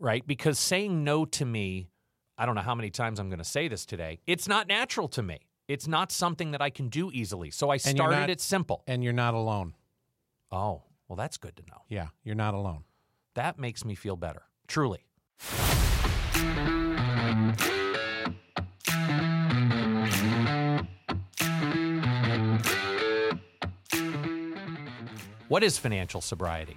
right? Because saying no to me, I don't know how many times I'm going to say this today, it's not natural to me. It's not something that I can do easily. So I started not- it simple. And you're not alone. Oh, well, that's good to know. Yeah, you're not alone. That makes me feel better, truly. What is financial sobriety?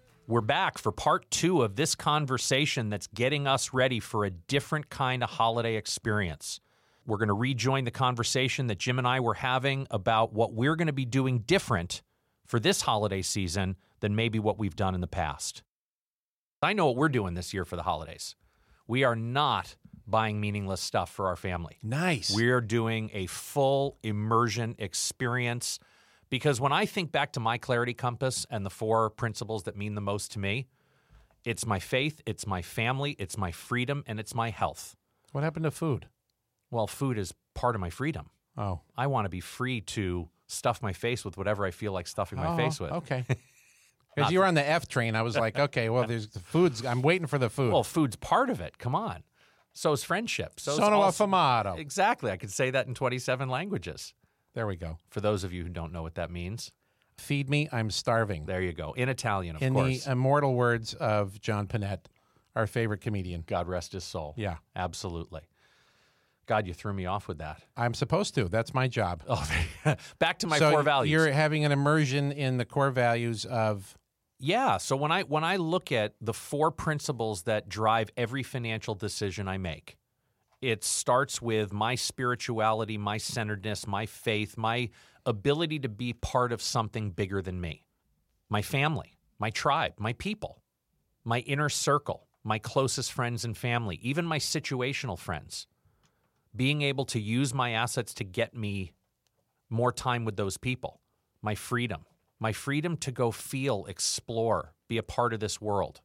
We're back for part two of this conversation that's getting us ready for a different kind of holiday experience. We're going to rejoin the conversation that Jim and I were having about what we're going to be doing different for this holiday season than maybe what we've done in the past. I know what we're doing this year for the holidays. We are not buying meaningless stuff for our family. Nice. We're doing a full immersion experience because when I think back to my clarity compass and the four principles that mean the most to me, it's my faith, it's my family, it's my freedom, and it's my health. what happened to food? Well, food is part of my freedom. Oh. I want to be free to stuff my face with whatever I feel like stuffing my Oh, face with. Okay. Because you were on the F train, I was like, okay, well, there's the food's. I'm waiting for the food. Well, food's part of it. Come on. So is friendship. So is Sono also- affamato. Exactly. I could say that in 27 languages. There we go. For those of you who don't know what that means, Feed me, I'm starving. there you go. In Italian, of In course. the immortal words of John Pinette, our favorite comedian. God rest his soul. Yeah. Absolutely. God, you threw me off with that. I'm supposed to. That's my job. Oh, back to my so core values. You're having an immersion in the core values of Yeah. So when I when I look at the four principles that drive every financial decision I make, it starts with my spirituality, my centeredness, my faith, my ability to be part of something bigger than me. My family, my tribe, my people, my inner circle, my closest friends and family, even my situational friends. Being able to use my assets to get me more time with those people, my freedom, my freedom to go feel, explore, be a part of this world,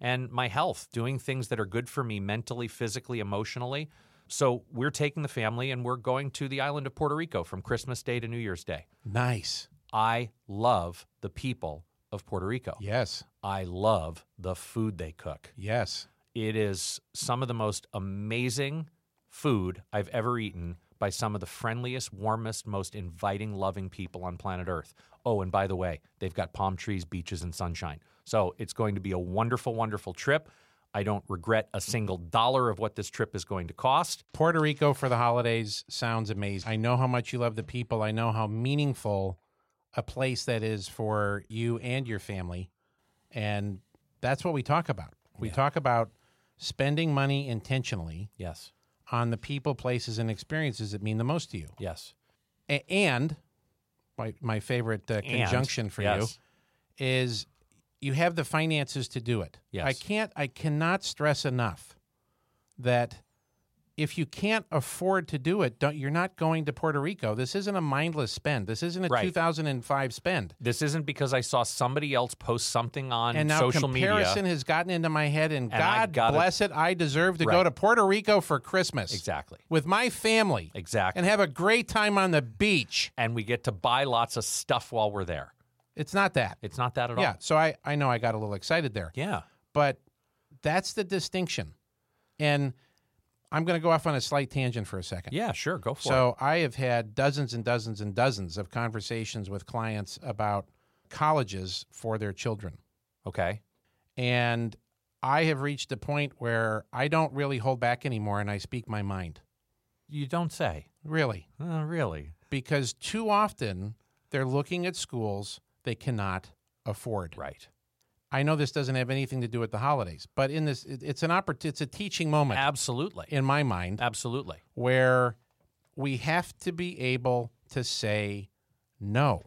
and my health, doing things that are good for me mentally, physically, emotionally. So we're taking the family and we're going to the island of Puerto Rico from Christmas Day to New Year's Day. nice. I love the people of Puerto Rico. Yes. I love the food they cook. Yes. It is some of the most amazing food I've ever eaten by some of the friendliest, warmest, most inviting, loving people on planet Earth. Oh, and by the way, they've got palm trees, beaches, and sunshine. So it's going to be a wonderful, wonderful trip. I don't regret a single dollar of what this trip is going to cost. Puerto Rico for the holidays sounds amazing. I know how much you love the people. I know how meaningful a place that is for you and your family. And that's what we talk about. We talk about spending money intentionally Yes. on the people, places, and experiences that mean the most to you. Yes. A- and my, my favorite uh, conjunction for yes. you is you have the finances to do it. Yes. I can't I cannot stress enough that if you can't afford to do it, don't, you're not going to Puerto Rico. This isn't a mindless spend. This isn't a Right. 2005 spend. This isn't because I saw somebody else post something on And now social comparison media. has gotten into my head, and, And God gotta- bless it, I deserve to go to Puerto Rico for Christmas. Exactly. With my family. Exactly. And have a great time on the beach. and we get to buy lots of stuff while we're there. It's not that. It's not that at yeah. all. Yeah. So I, I know I got a little excited there. Yeah. But that's the distinction. And I'm going to go off on a slight tangent for a second. Yeah, sure. Go for it. So I have had dozens and dozens and dozens of conversations with clients about colleges for their children. Okay. And I have reached a point where I don't really hold back anymore and I speak my mind. You don't say. Really. Uh, really? Because too often they're looking at schools they cannot afford. Right. I know this doesn't have anything to do with the holidays, but in this, it- it's an oppor- it's a teaching moment Absolutely. in my mind Absolutely. where we have to be able to say no.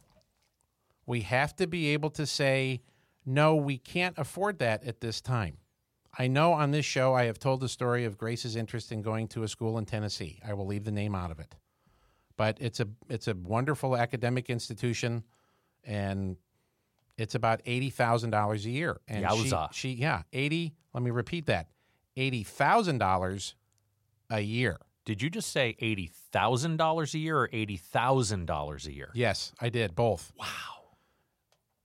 We have to be able to say, no, we can't afford that at this time. I know on this show I have told the story of Grace's interest in going to a school in Tennessee. I will leave the name out of it. But it's a it's a wonderful academic institution and it's about eighty thousand dollars a year. And Yowza. she, she yeah, eighty let me repeat that. Eighty thousand dollars a year. Did you just say eighty thousand dollars a year or eighty thousand dollars a year? Yes, I did both. Wow.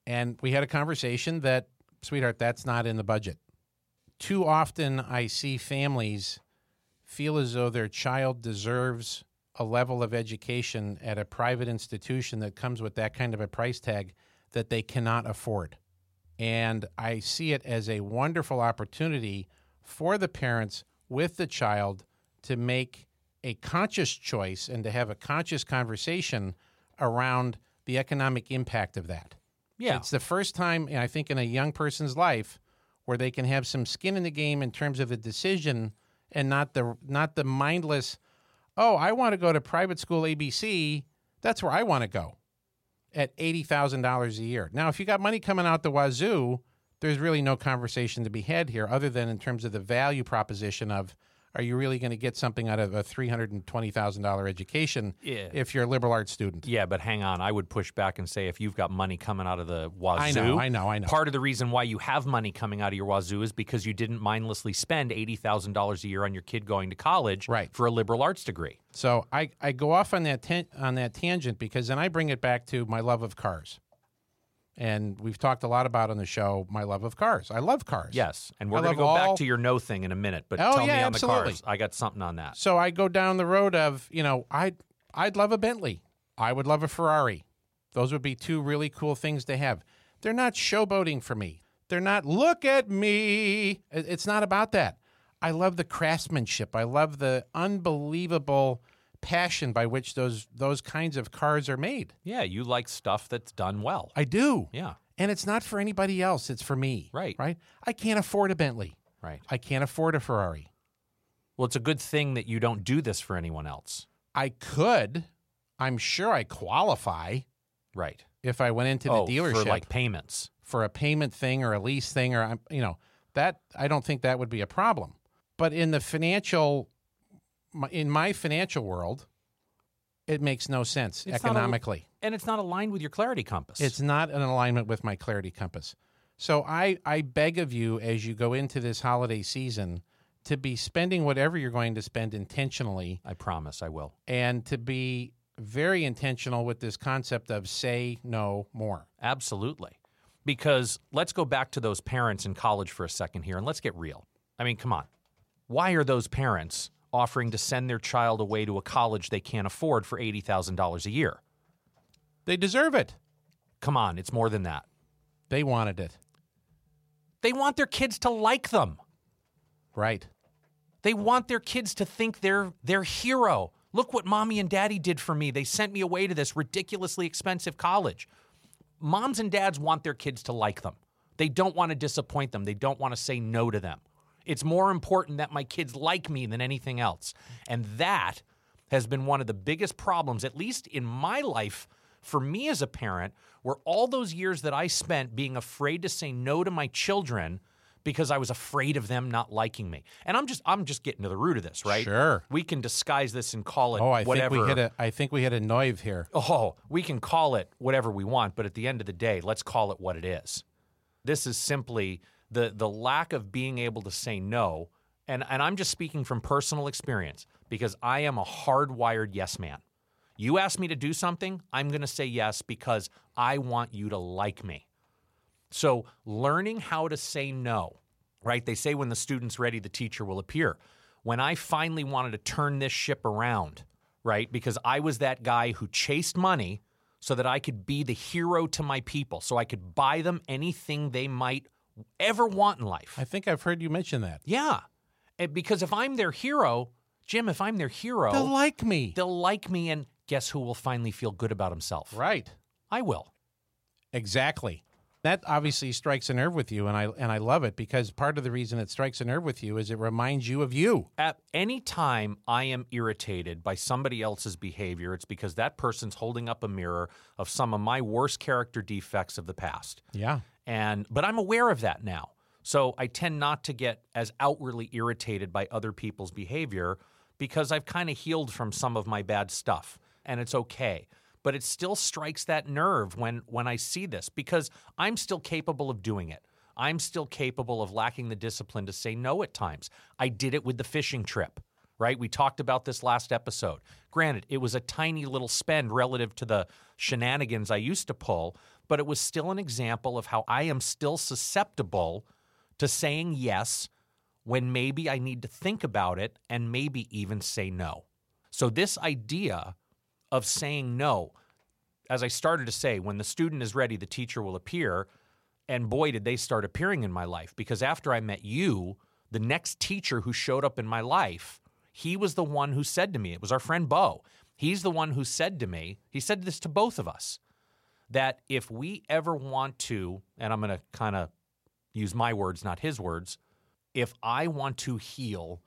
And we had a conversation that, sweetheart, that's not in the budget. Too often I see families feel as though their child deserves a level of education at a private institution that comes with that kind of a price tag that they cannot afford. And I see it as a wonderful opportunity for the parents with the child to make a conscious choice and to have a conscious conversation around the economic impact of that. Yeah. It's the first time, I think, in a young person's life where they can have some skin in the game in terms of the decision and not the not the mindless, oh, I want to go to private school ABC. That's where I want to go at eighty thousand dollars a year. Now, if you got money coming out the wazoo, there's really no conversation to be had here, other than in terms of the value proposition of are you really going to get something out of a three hundred and twenty thousand dollar education Yeah. if you're a liberal arts student? Yeah, but hang on. I would push back and say if you've got money coming out of the wazoo, I know, I know, I know. Part of the reason why you have money coming out of your wazoo is because you didn't mindlessly spend eighty thousand dollars a year on your kid going to college Right. for a liberal arts degree. So I, I go off on that tan- on that tangent because then I bring it back to my love of cars. And we've talked a lot about on the show my love of cars. I love cars. Yes, and we're going to go all- back to your no thing in a minute. But Oh, tell yeah, me on absolutely. the cars. I got something on that. So I go down the road of, you know, I'd I'd love a Bentley. I would love a Ferrari. Those would be two really cool things to have. They're not showboating for me. They're not look at me. It's not about that. I love the craftsmanship. I love the unbelievable passion by which those those kinds of cars are made. Yeah, you like stuff that's done well. I do. yeah, And it's not for anybody else, it's for me. Right. Right? I can't afford a Bentley. right. I can't afford a Ferrari. Well, it's a good thing that you don't do this for anyone else. I could. I'm sure I qualify Right. if I went into the oh, dealership for like payments. for a payment thing or a lease thing or I'm- you know, that I don't think that would be a problem. But in the financial in my financial world, it makes no sense It's economically. And it's not aligned with your clarity compass. It's not in alignment with my clarity compass. So I, I beg of you as you go into this holiday season to be spending whatever you're going to spend intentionally I promise I will. and to be very intentional with this concept of say no more. Absolutely. Because let's go back to those parents in college for a second here and let's get real. I mean, come on. Why are those parents offering to send their child away to a college they can't afford for $80,000 a year? They deserve it. Come on, it's more than that. They wanted it. They want their kids to like them. Right. They want their kids to think they're their hero. Look what mommy and daddy did for me. They sent me away to this ridiculously expensive college. Moms and dads want their kids to like them. They don't want to disappoint them. They don't want to say no to them. It's more important that my kids like me than anything else. And that has been one of the biggest problems, at least in my life, for me as a parent, where all those years that I spent being afraid to say no to my children because I was afraid of them not liking me. And I'm just I'm just getting to the root of this, right? Sure. We can disguise this and call it Oh, I whatever. think we hit a I think we hit a noive here. Oh, we can call it whatever we want, but at the end of the day, let's call it what it is. This is simply the the lack of being able to say no. And and I'm just speaking from personal experience because I am a hardwired yes man. You ask me to do something, I'm going to say yes because I want you to like me. So, learning how to say no, right? They say when the student's ready, the teacher will appear. When I finally wanted to turn this ship around, right? Because I was that guy who chased money so that I could be the hero to my people, so I could buy them anything they might ever want in life. I think I've heard you mention that. yeah. And because if I'm their hero, Jim, if I'm their hero, They'll like me. they'll like me and guess who will finally feel good about himself? Right. I will. Exactly. That obviously strikes a nerve with you and I and I love it because part of the reason it strikes a nerve with you is it reminds you of you. At any time I am irritated by somebody else's behavior, it's because that person's holding up a mirror of some of my worst character defects of the past. Yeah. And but I'm aware of that now. So I tend not to get as outwardly irritated by other people's behavior because I've kind of healed from some of my bad stuff and it's okay. But it still strikes that nerve when when I see this because I'm still capable of doing it. I'm still capable of lacking the discipline to say no at times. I did it with the fishing trip, right? We talked about this last episode. Granted, it was a tiny little spend relative to the shenanigans I used to pull, but it was still an example of how I am still susceptible to saying yes when maybe I need to think about it and maybe even say no. So, this idea of saying no, as I started to say, when the student is ready, the teacher will appear. And boy, did they start appearing in my life because after I met you, the next teacher who showed up in my life, he was the one who said to me, it was our friend Bo. He's the one who said to me, he said this to both of us, that if we ever want to, and I'm going to kind of use my words, not his words, if I want to heal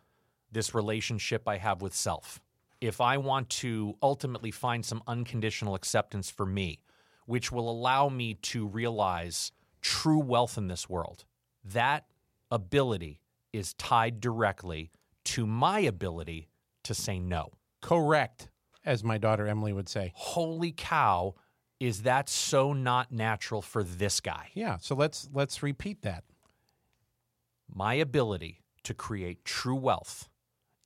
this relationship I have with self, if I want to ultimately find some unconditional acceptance for me, which will allow me to realize true wealth in this world, that ability is tied directly to my ability to say no. Correct, as my daughter Emily would say. Holy cow, is that so not natural for this guy? Yeah, so let's let's repeat that. My ability to create true wealth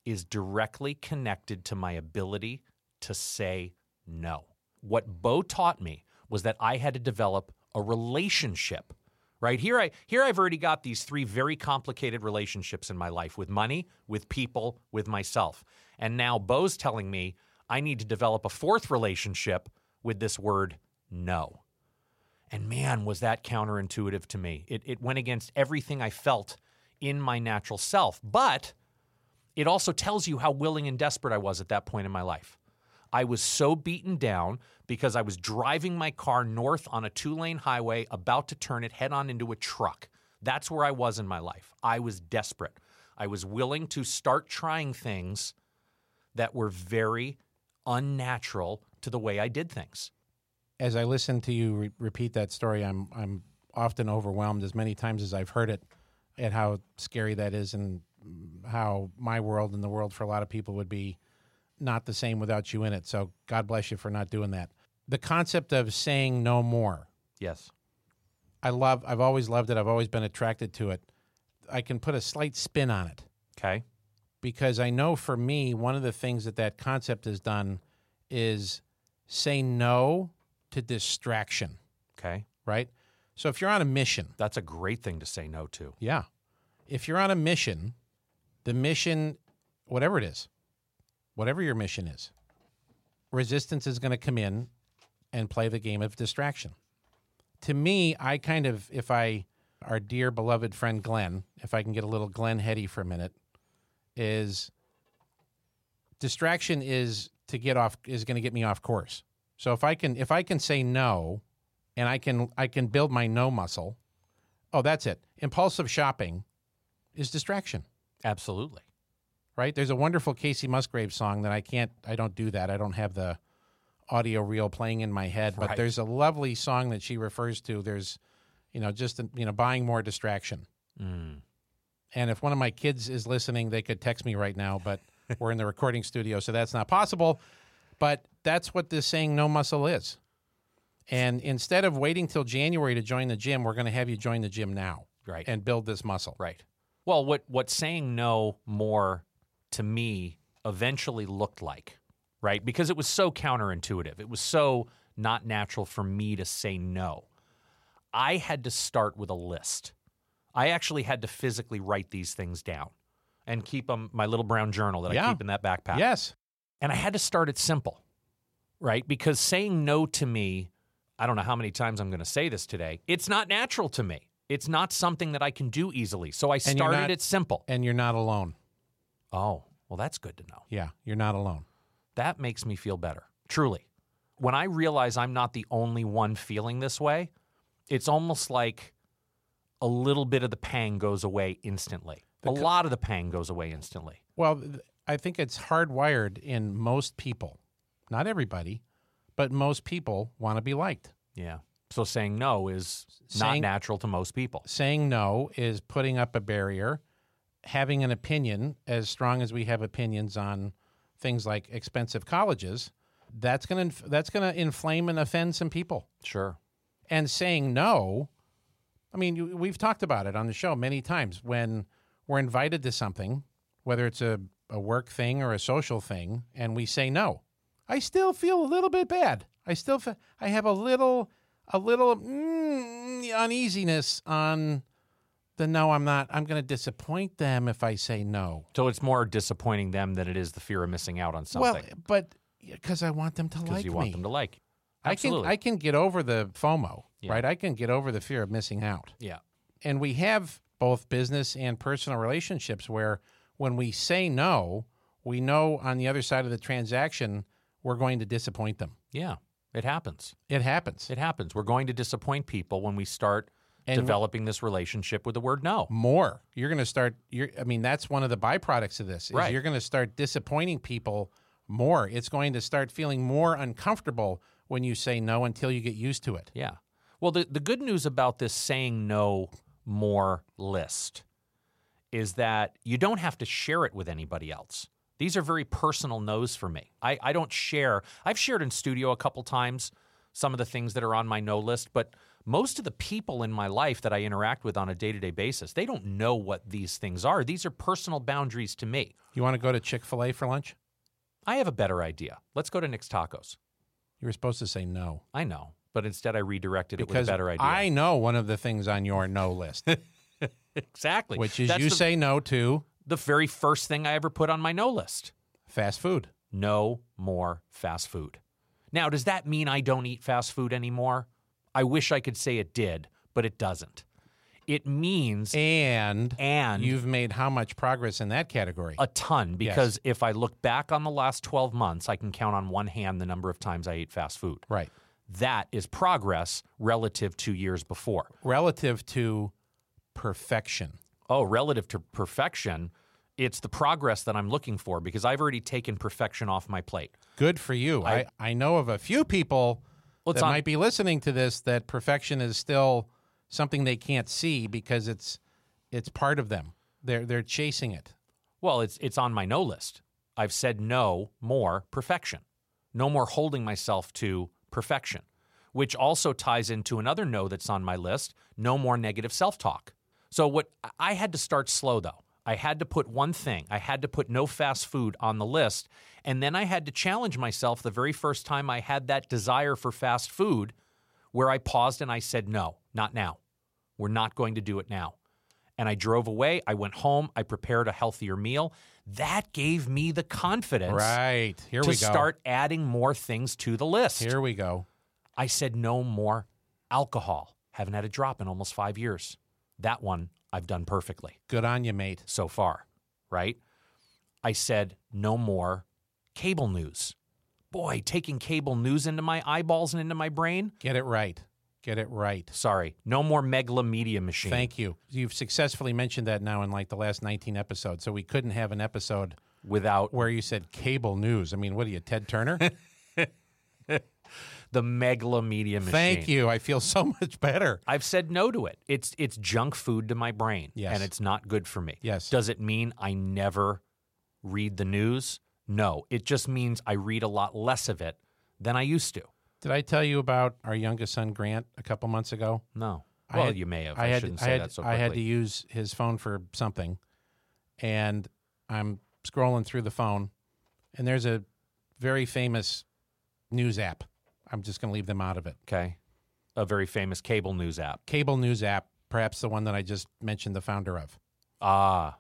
is directly connected to my ability to say no. What Bo taught me was that I had to develop a relationship. Right here, I here I've already got these three very complicated relationships in my life with money, with people, with myself. And now Bo's telling me I need to develop a fourth relationship with this word no. And man, was that counterintuitive to me. It, it went against everything I felt in my natural self. But it also tells you how willing and desperate I was at that point in my life. I was so beaten down because I was driving my car north on a two lane highway, about to turn it head on into a truck. That's where I was in my life. I was desperate. I was willing to start trying things that were very unnatural to the way I did things. As I listen to you re- repeat that story, I'm I'm often overwhelmed as many times as I've heard it at how scary that is and how my world and the world for a lot of people would be not the same without you in it. So God bless you for not doing that. The concept of saying no more. Yes. I love I've always loved it. I've always been attracted to it. I can put a slight spin on it Okay. because I know for me one of the things that that concept has done is say no to distraction, Okay. right? So if you're on a mission, That's a great thing to say no to. yeah. If you're on a mission, the mission whatever it is, whatever your mission is, resistance is going to come in and play the game of distraction. To me, I kind of, if I, our dear beloved friend Glenn, if I can get a little Glenn heady for a minute, is distraction is to get off, is going to get me off course. So if I can, if I can say no and I can, I can build my no muscle, oh, that's it. Impulsive shopping is distraction Absolutely. right? There's a wonderful Kacey Musgrave song that I can't, I don't do that. I don't have the audio reel playing in my head, but Right. there's a lovely song that she refers to. There's, you know, just, you know, buying more distraction. Mm. And if one of my kids is listening, they could text me right now, but we're in the recording studio, so that's not possible. But that's what this saying no muscle is. And instead of waiting till January to join the gym, we're going to have you join the gym now Right. and build this muscle. Right. Well, what what saying no more to me eventually looked like, right? Because it was so counterintuitive. It was so not natural for me to say no. I had to start with a list. I actually had to physically write these things down and keep them my little brown journal that I keep in that backpack. Yes. And I had to start it simple, right? Because saying no to me, I don't know how many times I'm going to say this today, it's not natural to me. It's not something that I can do easily. So I started not- it simple. And you're not alone. Oh, well, that's good to know. Yeah, you're not alone. That makes me feel better, truly. When I realize I'm not the only one feeling this way, it's almost like a little bit of the pang goes away instantly. A lot of the pang goes away instantly. Well, I think it's hardwired in most people. Not everybody, but most people want to be liked. Yeah. So saying no is not natural to most people. Saying no is putting up a barrier, having an opinion as strong as we have opinions on things like expensive colleges. That's going to that's going to inflame and offend some people. Sure. and saying no i mean we've talked about it on the show many times when we're invited to something whether it's a, a work thing or a social thing and we say no i still feel a little bit bad i still i have a little a little mm, uneasiness on the no i'm not i'm going to disappoint them if i say no So it's more disappointing them than it is the fear of missing out on something. well but because i want them to like you me want them to like. you. I can I can get over the FOMO, Yeah. right? I can get over the fear of missing out. yeah. And we have both business and personal relationships where when we say no, we know on the other side of the transaction we're going to disappoint them. Yeah. It happens. It happens. It happens. We're going to disappoint people when we start And- developing this relationship with the word no. More. You're going to start you're I mean that's one of the byproducts of this. Is Right. you're going to start disappointing people more. It's going to start feeling more uncomfortable when you say no until you get used to it. Yeah. Well, the, the good news about this saying no more list is that you don't have to share it with anybody else. These are very personal no's for me. I, I don't share. I've shared in studio a couple times some of the things that are on my no list, but most of the people in my life that I interact with on a day to day basis, they don't know what these things are. These are personal boundaries to me. You want to go to Chick-fil-A for lunch? I have a better idea. Let's go to Nick's Tacos. You were supposed to say no. I know, but instead I redirected it with a better idea. I know one of the things on your no list, exactly. which is That's you the, say no to the very first thing I ever put on my no list. fast food. No more fast food. Now, does that mean I don't eat fast food anymore? I wish I could say it did, but it doesn't. It means And and you've made how much progress in that category? a ton because if I look back on the last 12 months, I can count on one hand the number of times I ate fast food. right. That is progress relative to years before. Relative to perfection. Oh, relative to perfection, it's the progress that I'm looking for because I've already taken perfection off my plate. Good for you. I, I, know of a few people Well, that on- might be listening to this that perfection is still something they can't see because it's it's part of them. They're they're chasing it. Well, it's it's on my no list. I've said no more perfection. No more holding myself to perfection, which also ties into another no that's on my list, no more negative self-talk. So what I had to start slow though. I had to put one thing. I had to put no fast food on the list, and then I had to challenge myself the very first time I had that desire for fast food where I paused and I said no, not now. We're not going to do it now and I drove away. I went home. I prepared a healthier meal. That gave me the confidence Right. Here to we go. start adding more things to the list. Here we go. I said no more alcohol. Haven't had a drop in almost five years. That one I've done perfectly Good on you, mate. so far, right? I said no more cable news. Boy, taking cable news into my eyeballs and into my brain. Get it right. Get it right. Sorry, no more megala media machine. Thank you. You've successfully mentioned that now in like the last 19 episodes. So we couldn't have an episode Without where you said cable news. I mean, what are you, Ted Turner? the megalomedia machine. Thank you. I feel so much better. I've said no to it. It's it's junk food to my brain, Yes. and it's not good for me. Yes. Does it mean I never read the news? No. It just means I read a lot less of it than I used to. Did I tell you about our youngest son, Grant, a couple months ago? No. I Well, had- you may have. I I, had, shouldn't I say had, that so I had to use his phone for something, and I'm scrolling through the phone, and there's a very famous news app. I'm just going to leave them out of it. okay. A very famous cable news app. Cable news app, perhaps the one that I just mentioned the founder of. Ah,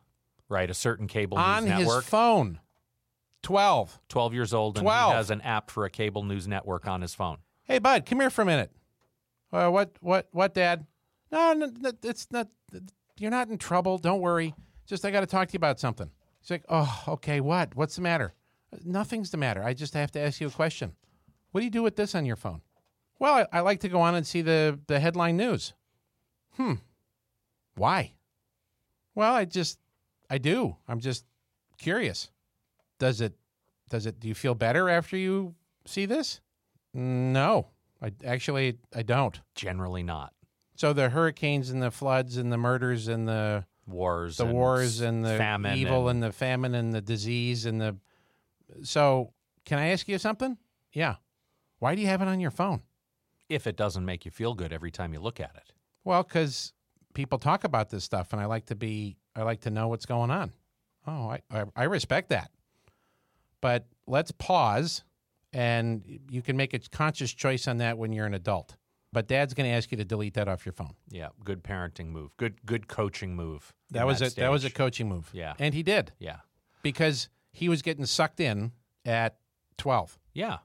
right. A certain cable On news his network. phone. 12. 12 years old, and 12. he has an app for a cable news network on his phone. Hey, bud, come here for a minute. Uh, what, what, what, Dad? No, no, no, it's not. You're not in trouble. Don't worry. Just I got to talk to you about something. He's like, oh, okay. What? What's the matter? Nothing's the matter. I just have to ask you a question. What do you do with this on your phone? Well, I, I like to go on and see the the headline news. Hmm. Why? Well, I just I do. I'm just curious. Does it does it do you feel better after you see this? No. I actually I don't. Generally not. So the hurricanes and the floods and the murders and the Wars, the and wars and the famine evil and, and the famine and the disease and the so can I ask you something? Yeah. Why do you have it on your phone? if it doesn't make you feel good every time you look at it. Well, because people talk about this stuff, and I like to be, I like to know what's going on. Oh, I, I, I respect that. But let's pause, and you can make a conscious choice on that when you're an adult. But Dad's going to ask you to delete that off your phone. Yeah, good parenting move. Good good coaching move. That was a that was a coaching move. Yeah. and he did Yeah. because he was getting sucked in at twelve. Yeah.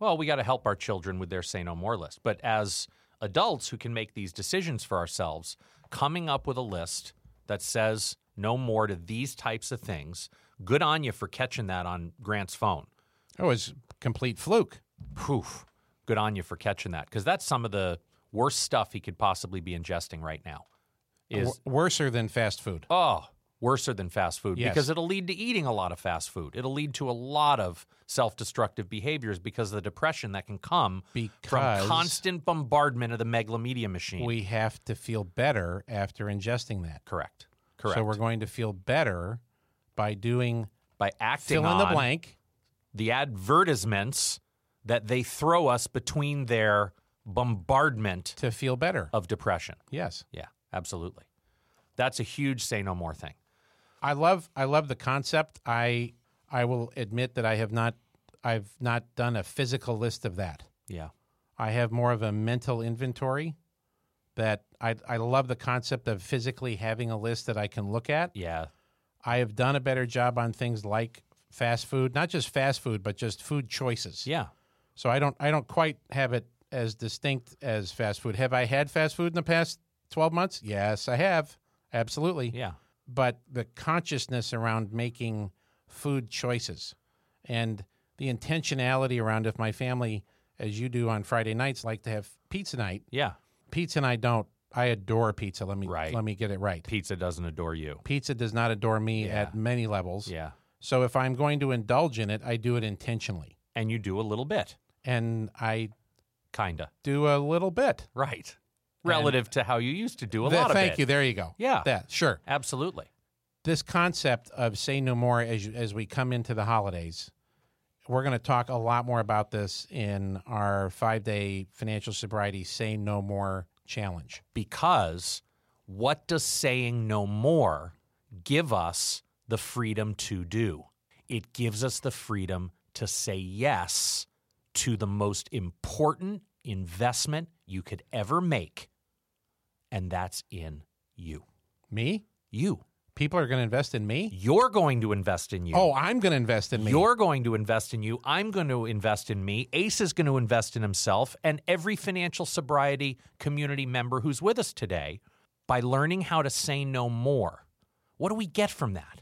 Well, we got to help our children with their say no more list. But as adults who can make these decisions for ourselves, coming up with a list that says no more to these types of things, good on you for catching that on Grant's phone. That was complete fluke. Poof. Good on you for catching that because that's some of the worst stuff he could possibly be ingesting right now. Is W- worser than fast food. oh, worser than fast food Yes. because it'll lead to eating a lot of fast food. It'll lead to a lot of self-destructive behaviors because of the depression that can come from constant bombardment of the megalomedia machine. We have to feel better after ingesting that. Correct. Correct. So we're going to feel better by doing by acting fill in the blank. the advertisements that they throw us between their bombardment to feel better. of depression. Yes. Yeah, absolutely. That's a huge say no more thing. I love I love the concept. I I will admit that I have not I've not done a physical list of that. Yeah. I have more of a mental inventory that I I love the concept of physically having a list that I can look at. Yeah. I have done a better job on things like fast food, not just fast food, but just food choices. Yeah. So I don't I don't quite have it as distinct as fast food. Have I had fast food in the past 12 months? Yes, I have. Absolutely. Yeah. But the consciousness around making food choices and the intentionality around if my family as you do on Friday nights like to have pizza night. Yeah. Pizza and I don't. I adore pizza. Let me Right. let me get it right. Pizza doesn't adore you. Pizza does not adore me Yeah. at many levels. Yeah. So if I'm going to indulge in it, I do it intentionally. And you do a little bit, And I kinda. do a little bit. Right. Relative to how you used to do a Th- lot of thank it. you. There you go. Yeah. That sure. Absolutely. This concept of say no more as you- as we come into the holidays, we're going to talk a lot more about this in our five day financial sobriety say no more challenge. Because what does saying no more give us the freedom to do? It gives us the freedom to say yes to the most important investment you could ever make, and that's in you. Me? You. People are going to invest in me. You're going to invest in you. Oh, I'm going to invest in me. You're going to invest in you. I'm going to invest in me. Ace is going to invest in himself and every financial sobriety community member who's with us today by learning how to say no more. What do we get from that?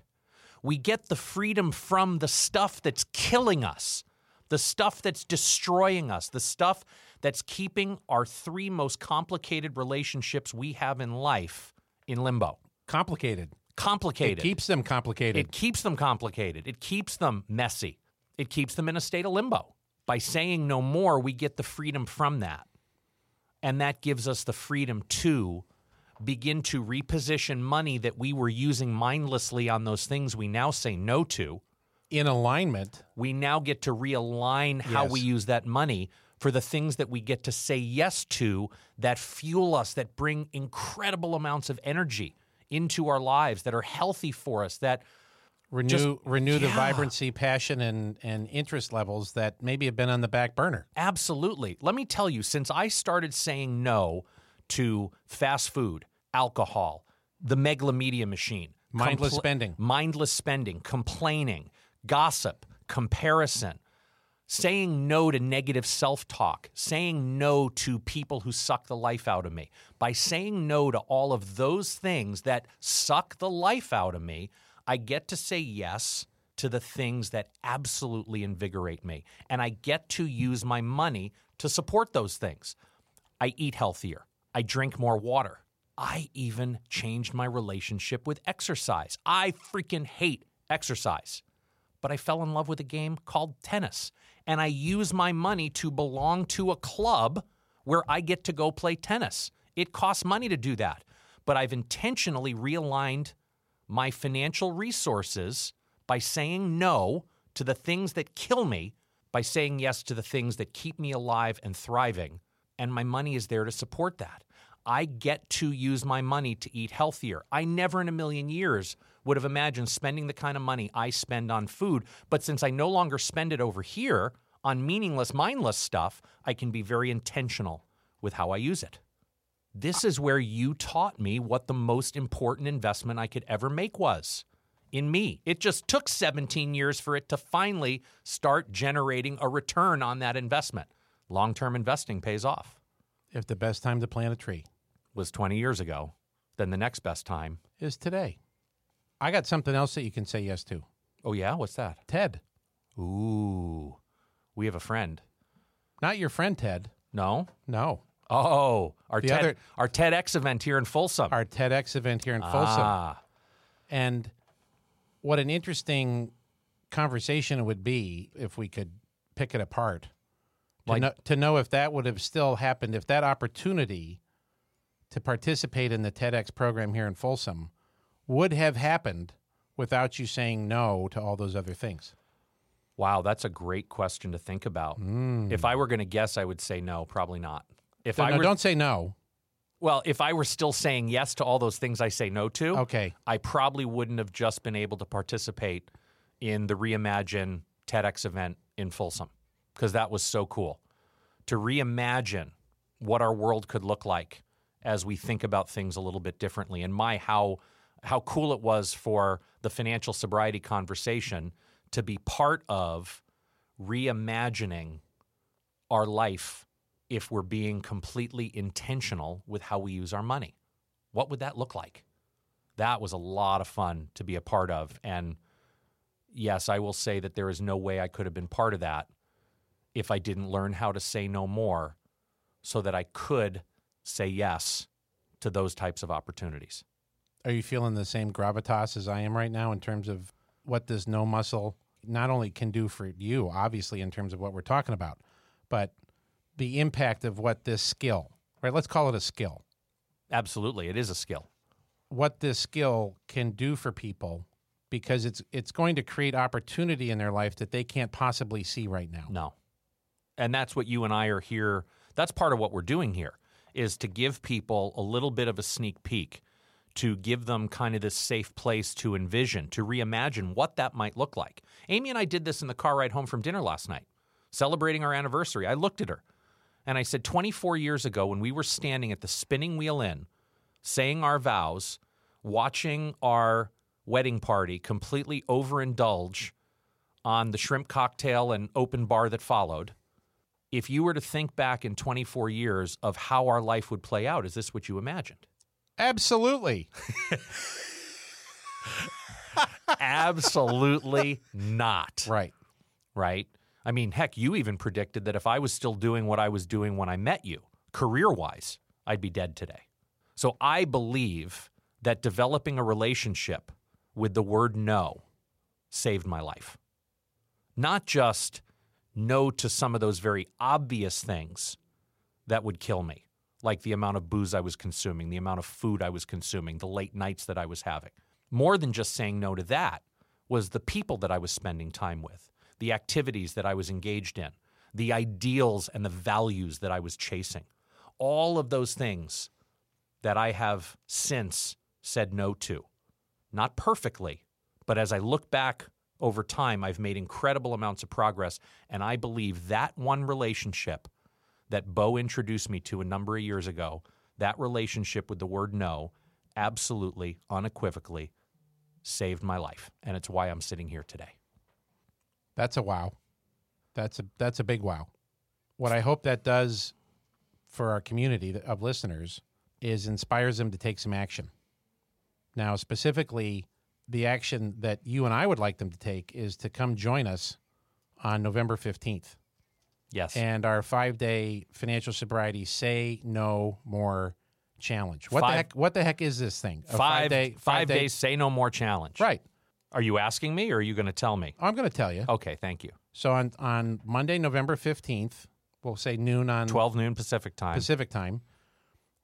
We get the freedom from the stuff that's killing us, the stuff that's destroying us, the stuff that's keeping our three most complicated relationships we have in life in limbo. complicated. Complicated. It keeps them complicated. It keeps them complicated. It keeps them messy. It keeps them in a state of limbo. By saying no more, we get the freedom from that. And that gives us the freedom to begin to reposition money that we were using mindlessly on those things we now say no to. in alignment. We now get to realign how Yes. we use that money for the things that we get to say yes to that fuel us, that bring incredible amounts of energy into our lives, that are healthy for us, that Renew Just- renew the yeah. vibrancy, passion, and and interest levels that maybe have been on the back burner. Absolutely. Let me tell you, since I started saying no to fast food, alcohol, the megalomedia machine, Mindless spending. mindless spending, complaining, gossip, comparison, saying no to negative self talk, saying no to people who suck the life out of me. By saying no to all of those things that suck the life out of me, I get to say yes to the things that absolutely invigorate me. And I get to use my money to support those things. I eat healthier. I drink more water. I even changed my relationship with exercise. I freaking hate exercise. But I fell in love with a game called tennis. And I use my money to belong to a club where I get to go play tennis. It costs money to do that. But I've intentionally realigned my financial resources by saying no to the things that kill me, by saying yes to the things that keep me alive and thriving. And my money is there to support that. I get to use my money to eat healthier. I never in a million years would have imagined spending the kind of money I spend on food. But since I no longer spend it over here on meaningless, mindless stuff, I can be very intentional with how I use it. This is where you taught me what the most important investment I could ever make was in me. It just took 17 years for it to finally start generating a return on that investment. Long term investing pays off. If the best time to plant a tree Was 20 years ago, then the next best time. is today. I got something else that you can say yes to. Oh, yeah? What's that? Ted. Ooh, we have a friend. Not your friend Ted. No? No. Oh, our, The TED, other- our TEDx event here in Folsom. Our TEDx event here in Folsom. Ah, And what an interesting conversation it would be if we could pick it apart. To, know, to know if that would have still happened, if that opportunity to participate in the TEDx program here in Folsom would have happened without you saying no to all those other things. wow, that's a great question to think about. Mm. If I were going to guess, I would say no, probably not. If No, I no, were, don't say no. well, if I were still saying yes to all those things I say no to, Okay. I probably wouldn't have just been able to participate in the Reimagine TEDx event in Folsom because that was so cool. To reimagine what our world could look like as we think about things a little bit differently and my how how cool it was for the financial sobriety conversation to be part of reimagining our life if we're being completely intentional with how we use our money. What would that look like? That was a lot of fun to be a part of. And yes, I will say that there is no way I could have been part of that if I didn't learn how to say no more so that I could say yes to those types of opportunities. Are you feeling the same gravitas as I am right now in terms of what this no muscle not only can do for you, obviously, in terms of what we're talking about, but the impact of what this skill, right? Let's call it a skill. Absolutely, it is a skill. What this skill can do for people because it's it's going to create opportunity in their life that they can't possibly see right now. No. And that's what you and I are here. That's part of what we're doing here is to give people a little bit of a sneak peek, to give them kind of this safe place to envision, to reimagine what that might look like. Amy and I did this in the car ride home from dinner last night, celebrating our anniversary. I looked at her and I said, 24 years ago, when we were standing at the spinning wheel inn, saying our vows, watching our wedding party completely overindulge on the shrimp cocktail and open bar that followed. If you were to think back in 24 years of how our life would play out, is this what you imagined? Absolutely. Absolutely not. Right. Right? I mean, heck, you even predicted that if I was still doing what I was doing when I met you, career wise, I'd be dead today. So I believe that developing a relationship with the word no saved my life. Not just no to some of those very obvious things that would kill me, like the amount of booze I was consuming, the amount of food I was consuming, the late nights that I was having. More than just saying no to that was the people that I was spending time with, the activities that I was engaged in, the ideals and the values that I was chasing. All of those things that I have since said no to. Not perfectly, but as I look back over time, I've made incredible amounts of progress. And I believe that one relationship that Bo introduced me to a number of years ago, that relationship with the word no, absolutely, unequivocally saved my life. And it's why I'm sitting here today. That's a wow. That's a that's a big wow. What I hope that does for our community of listeners is inspires them to take some action. Now, specifically, the action that you and I would like them to take is to come join us on November 15th Yes. and our 5-day financial sobriety say no more challenge. What the heck what the heck is this thing? A five, day five day- days, say no more challenge. Right. Are you asking me or are you going to tell me? I'm going to tell you. Okay, thank you. So on on Monday, November fifteenth, we'll say noon on 12 noon Pacific time. Pacific time.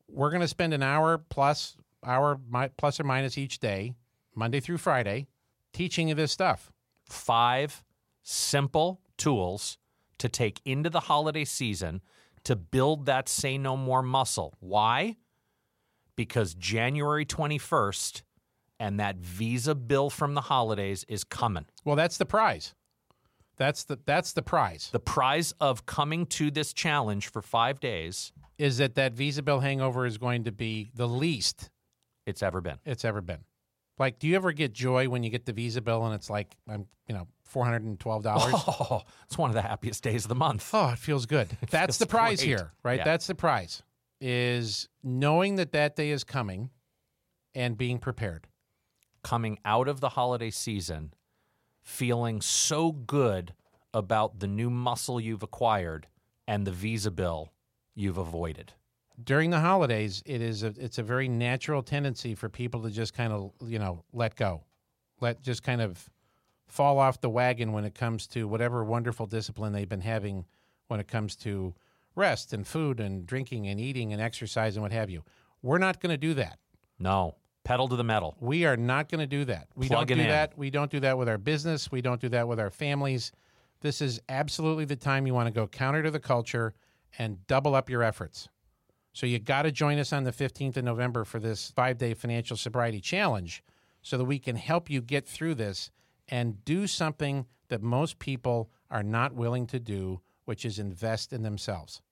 We're going to spend an hour plus hour plus or minus each day, Monday through Friday, teaching you this stuff. Five simple tools to take into the holiday season to build that say no more muscle. Why? Because January 21st and that visa bill from the holidays is coming. Well, that's the prize. That's the that's the prize. The prize of coming to this challenge for 5 days Is that that visa bill hangover is going to be the least it's ever been. it's ever been. Like, do you ever get joy when you get the visa bill and it's like, I'm, you know, four hundred and twelve dollars? Oh, it's one of the happiest days of the month. Oh, it feels good. That's feels the prize great. here, right? Yeah. That's the prize. Is knowing that that day is coming and being prepared. coming out of the holiday season feeling so good about the new muscle you've acquired and the visa bill you've avoided. During the holidays, it is a, it's a very natural tendency for people to just kind of, you know, let go. Let just kind of fall off the wagon when it comes to whatever wonderful discipline they've been having when it comes to rest and food and drinking and eating and exercise and what have you. We're not going to do that. No, pedal to the metal. We are not going to do that. We Plugging don't do in. that. We don't do that with our business. We don't do that with our families. This is absolutely the time you want to go counter to the culture and double up your efforts. So you got to join us on the 15th of November for this 5-day financial sobriety challenge so that we can help you get through this and do something that most people are not willing to do, which is invest in themselves.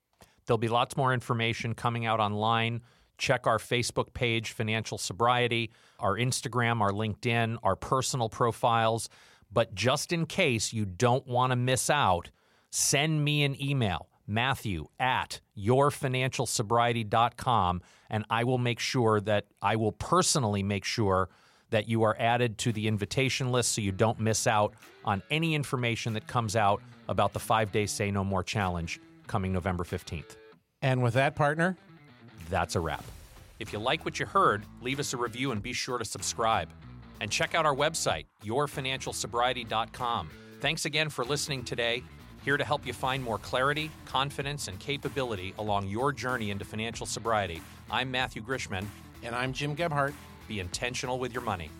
There'll be lots more information coming out online. Check our Facebook page, Financial Sobriety, our Instagram, our LinkedIn, our personal profiles. But just in case you don't want to miss out, send me an email, Matthew at yourfinancialsobriety.com, and I will make sure that I will personally make sure that you are added to the invitation list so you don't miss out on any information that comes out about the five day Say No More challenge coming November 15th. And with that, partner, That's a wrap. If you like what you heard, leave us a review and be sure to subscribe. And check out our website, yourfinancialsobriety.com. Thanks again for listening today. Here to help you find more clarity, confidence, and capability along your journey into financial sobriety. I'm Matthew Grishman. and I'm Jim Gebhardt. Be intentional with your money.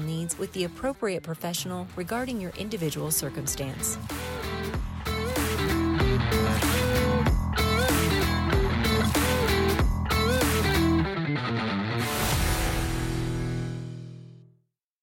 needs with the appropriate professional regarding your individual circumstance.